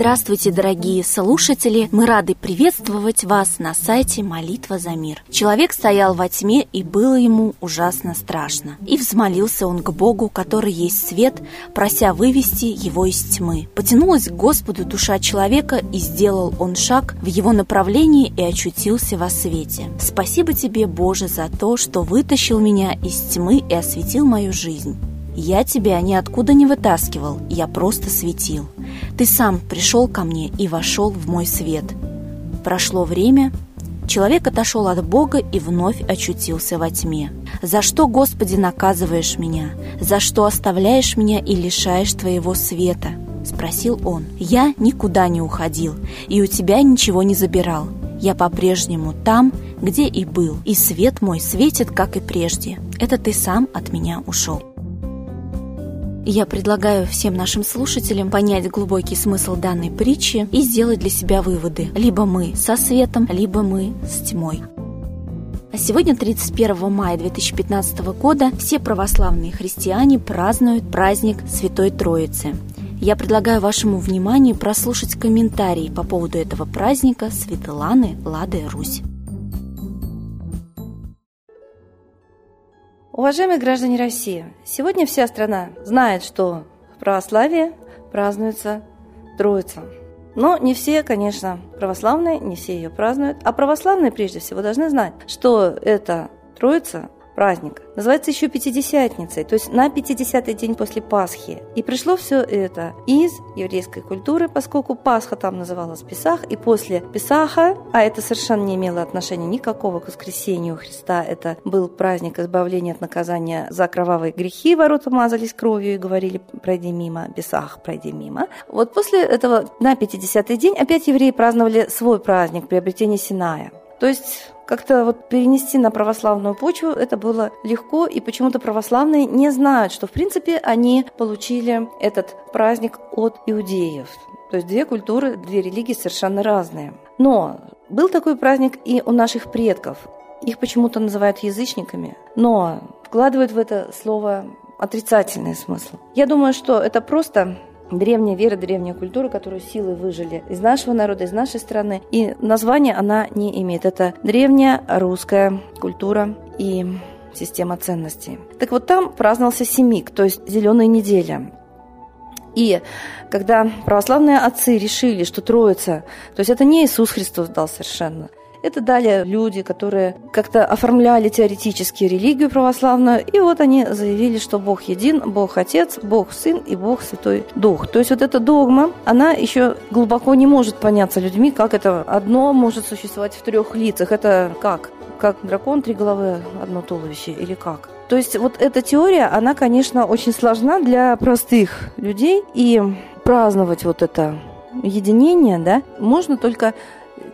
Здравствуйте, дорогие слушатели! Мы рады приветствовать вас на сайте «Молитва за мир». Человек стоял во тьме, и было ему ужасно страшно. И взмолился он к Богу, который есть свет, прося вывести его из тьмы. Потянулась к Господу душа человека, и сделал он шаг в его направлении и очутился во свете. Спасибо тебе, Боже, за то, что вытащил меня из тьмы и осветил мою жизнь. Я тебя ниоткуда не вытаскивал, я просто светил. Ты сам пришел ко мне и вошел в мой свет. Прошло время, человек отошел от Бога и вновь очутился во тьме. За что, Господи, наказываешь меня? За что оставляешь меня и лишаешь Твоего света? Спросил он. Я никуда не уходил, и у тебя ничего не забирал. Я по-прежнему там, где и был, и свет мой светит, как и прежде. Это ты сам от меня ушел. Я предлагаю всем нашим слушателям понять глубокий смысл данной притчи и сделать для себя выводы. Либо мы со светом, либо мы с тьмой. А сегодня, 31 мая 2015 года, все православные христиане празднуют праздник Святой Троицы. Я предлагаю вашему вниманию прослушать комментарии по поводу этого праздника Светланы Лады Русь. Уважаемые граждане России, сегодня вся страна знает, что в православии празднуется Троица. Но не все, конечно, православные, не все ее празднуют. А православные, прежде всего, должны знать, что это Троица праздник. Называется еще Пятидесятницей, то есть на 50-й день после Пасхи. И пришло все это из еврейской культуры, поскольку Пасха там называлась Песах, и после Песаха, а это совершенно не имело отношения никакого к воскресению Христа, это был праздник избавления от наказания за кровавые грехи, ворота мазались кровью и говорили «пройди мимо, Песах, пройди мимо». Вот после этого на 50-й день опять евреи праздновали свой праздник приобретения Синая. То есть как-то вот перенести на православную почву это было легко, и почему-то православные не знают, что в принципе они получили этот праздник от иудеев. То есть две культуры, две религии совершенно разные. Но был такой праздник и у наших предков. Их почему-то называют язычниками, но вкладывают в это слово отрицательный смысл. Я думаю, что это просто древняя вера, древняя культура, которую силой выжили из нашего народа, из нашей страны. И название она не имеет. Это древняя русская культура и система ценностей. Так вот там праздновался Семик, то есть зеленая неделя. И когда православные отцы решили, что Троица, то есть это не Иисус Христос дал совершенно, это дали люди, которые как-то оформляли теоретически религию православную, и вот они заявили, что Бог един, Бог Отец, Бог Сын и Бог Святой Дух. То есть вот эта догма, она еще глубоко не может поняться людьми, как это одно может существовать в трех лицах. Это как? Как дракон, три головы, одно туловище или как? То есть вот эта теория, она, конечно, очень сложна для простых людей, и праздновать вот это единение, да, можно только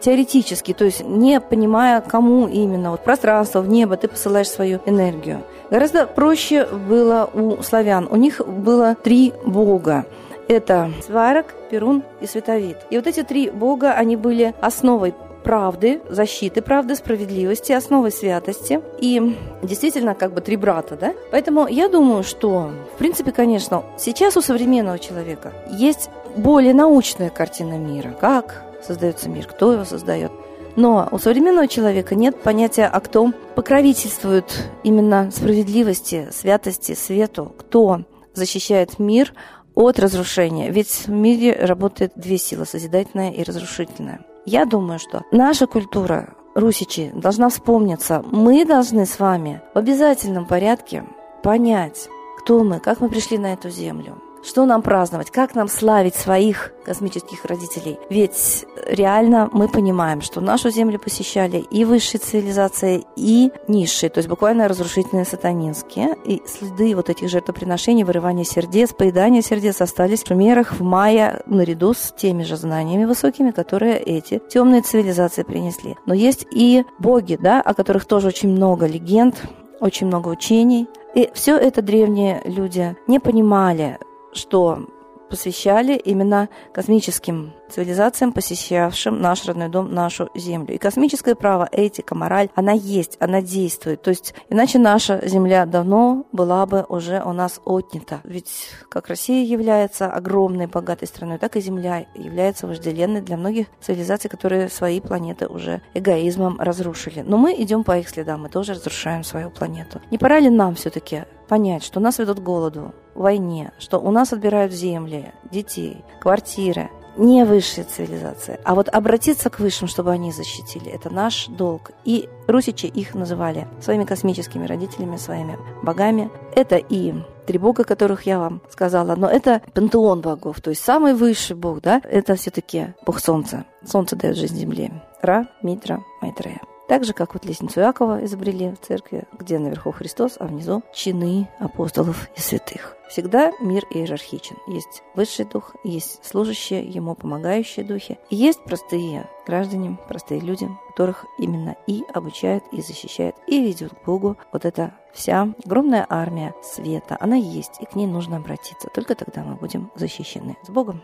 теоретически, то есть не понимая, кому именно, вот пространство, в небо, ты посылаешь свою энергию. Гораздо проще было у славян. У них было три бога. Это Сварог, Перун и Световид. И вот эти три бога, они были основой правды, защиты правды, справедливости, основой святости. И действительно, как бы три брата, да? Поэтому я думаю, что, в принципе, конечно, сейчас у современного человека есть более научная картина мира. Как создается мир, кто его создает. Но у современного человека нет понятия, а кто покровительствует именно справедливости, святости, свету, кто защищает мир от разрушения. Ведь в мире работает две силы, созидательная и разрушительная. Я думаю, что наша культура, русичи, должна вспомниться. Мы должны с вами в обязательном порядке понять, кто мы, как мы пришли на эту землю, что нам праздновать? Как нам славить своих космических родителей? Ведь реально мы понимаем, что нашу Землю посещали и высшие цивилизации, и низшие, то есть буквально разрушительные сатанинские. И следы вот этих жертвоприношений, вырывания сердец, поедания сердец остались в шумерах в мае наряду с теми же знаниями высокими, которые эти темные цивилизации принесли. Но есть и боги, да, о которых тоже очень много легенд, очень много учений. И все это древние люди не понимали, что посвящали именно космическим цивилизациям, посещавшим наш родной дом, нашу Землю. И космическое право, этика, мораль, она есть, она действует. То есть иначе наша Земля давно была бы уже у нас отнята. Ведь как Россия является огромной, богатой страной, так и Земля является вожделенной для многих цивилизаций, которые свои планеты уже эгоизмом разрушили. Но мы идем по их следам, мы тоже разрушаем свою планету. Не пора ли нам все-таки понять, что нас ведут к голоду, войне, что у нас отбирают земли, детей, квартиры, не высшая цивилизация, а вот обратиться к высшим, чтобы они защитили, это наш долг. И русичи их называли своими космическими родителями, своими богами. Это и три бога, которых я вам сказала, но это пантеон богов, то есть самый высший бог, да, это все-таки бог солнца. Солнце дает жизнь земле. Ра, Митра, Майтрея. Так же, как вот лестницу Якова изобрели в церкви, где наверху Христос, а внизу чины апостолов и святых. Всегда мир иерархичен. Есть высший дух, есть служащие, ему помогающие духи. Есть простые граждане, простые люди, которых именно и обучают, и защищают, и ведут к Богу вот эта вся огромная армия света. Она есть, и к ней нужно обратиться. Только тогда мы будем защищены. С Богом!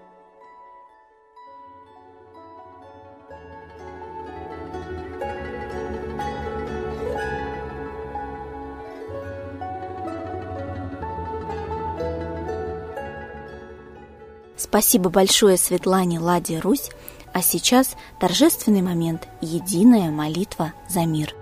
Спасибо большое Светлане Ладе Русь, а сейчас торжественный момент – единая молитва за мир –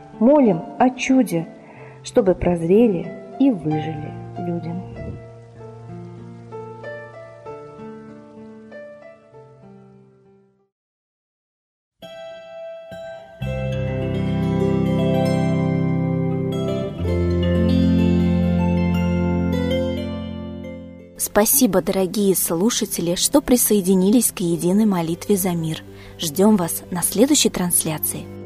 молим о чуде, чтобы прозрели и выжили люди. Спасибо, дорогие слушатели, что присоединились к единой молитве за мир. Ждем вас на следующей трансляции.